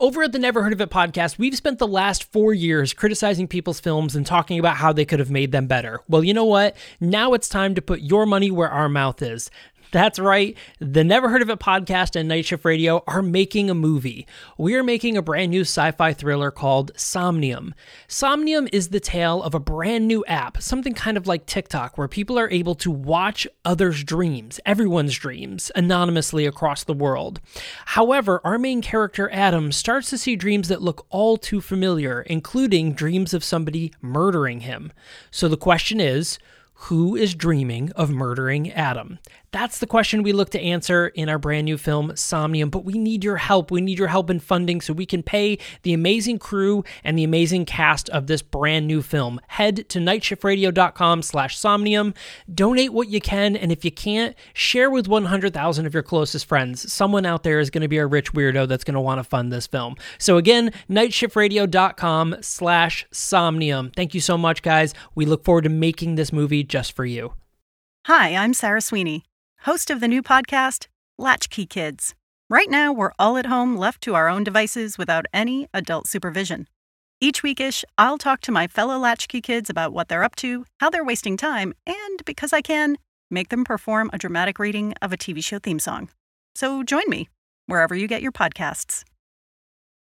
Over at the Never Heard of It podcast, we've spent the last four years criticizing people's films and talking about how they could have made them better. Well, you know what? Now it's time to put your money where our mouth is. That's right. The Never Heard of It podcast and Night Shift Radio are making a movie. We are making a brand new sci fi thriller called Somnium. Somnium is the tale of a brand new app, something kind of like TikTok, where people are able to watch others' dreams, everyone's dreams, anonymously across the world. However, our main character, Adam, starts to see dreams that look all too familiar, including dreams of somebody murdering him. So the question is, who is dreaming of murdering Adam? That's the question we look to answer in our brand new film, Somnium. But we need your help. We need your help in funding so we can pay the amazing crew and the amazing cast of this brand new film. Head to nightshiftradio.com slash somnium. Donate what you can, and if you can't, share with 100,000 of your closest friends. Someone out there is going to be a rich weirdo that's going to want to fund this film. So again, nightshiftradio.com slash somnium. Thank you so much, guys. We look forward to making this movie just for you. Hi, I'm Sarah Sweeney host of the new podcast, Latchkey Kids. Right now, we're all at home left to our own devices without any adult supervision. Each weekish, I'll talk to my fellow Latchkey kids about what they're up to, how they're wasting time, and because I can, make them perform a dramatic reading of a TV show theme song. So join me wherever you get your podcasts.